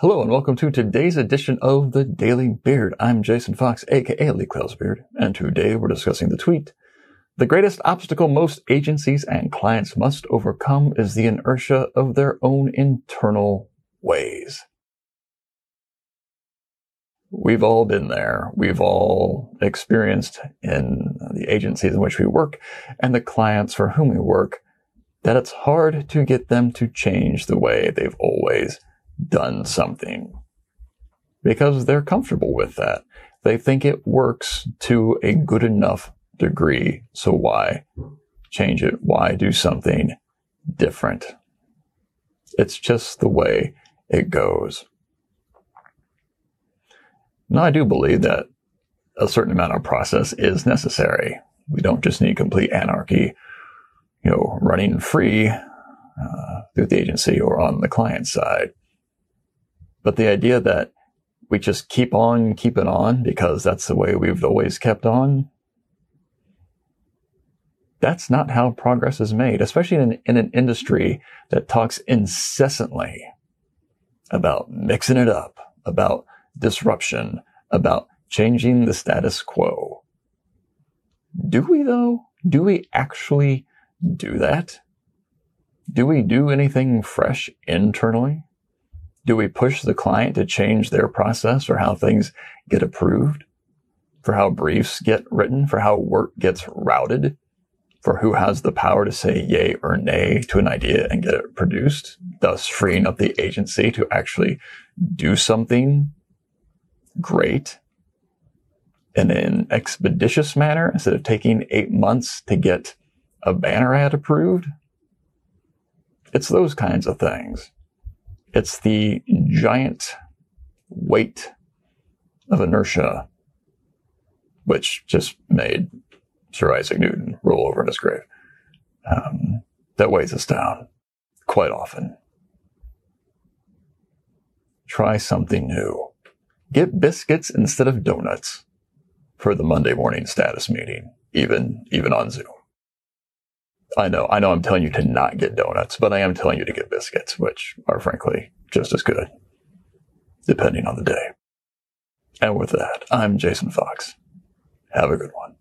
Hello and welcome to today's edition of the Daily Beard. I'm Jason Fox, aka Lee Beard, and today we're discussing the tweet. The greatest obstacle most agencies and clients must overcome is the inertia of their own internal ways. We've all been there. We've all experienced in the agencies in which we work and the clients for whom we work that it's hard to get them to change the way they've always done something because they're comfortable with that. They think it works to a good enough degree. So why change it? Why do something different? It's just the way it goes. Now, I do believe that a certain amount of process is necessary. We don't just need complete anarchy, you know, running free uh, through the agency or on the client side. But the idea that we just keep on keeping on because that's the way we've always kept on, that's not how progress is made, especially in, in an industry that talks incessantly about mixing it up, about disruption, about changing the status quo. Do we though? Do we actually do that? Do we do anything fresh internally? Do we push the client to change their process or how things get approved? For how briefs get written? For how work gets routed? For who has the power to say yay or nay to an idea and get it produced, thus freeing up the agency to actually do something great in an expeditious manner instead of taking eight months to get a banner ad approved? It's those kinds of things. It's the giant weight of inertia, which just made Sir Isaac Newton roll over in his grave. Um, that weighs us down quite often. Try something new. Get biscuits instead of donuts for the Monday morning status meeting, even, even on Zoom. I know, I know I'm telling you to not get donuts, but I am telling you to get biscuits, which are frankly just as good, depending on the day. And with that, I'm Jason Fox. Have a good one.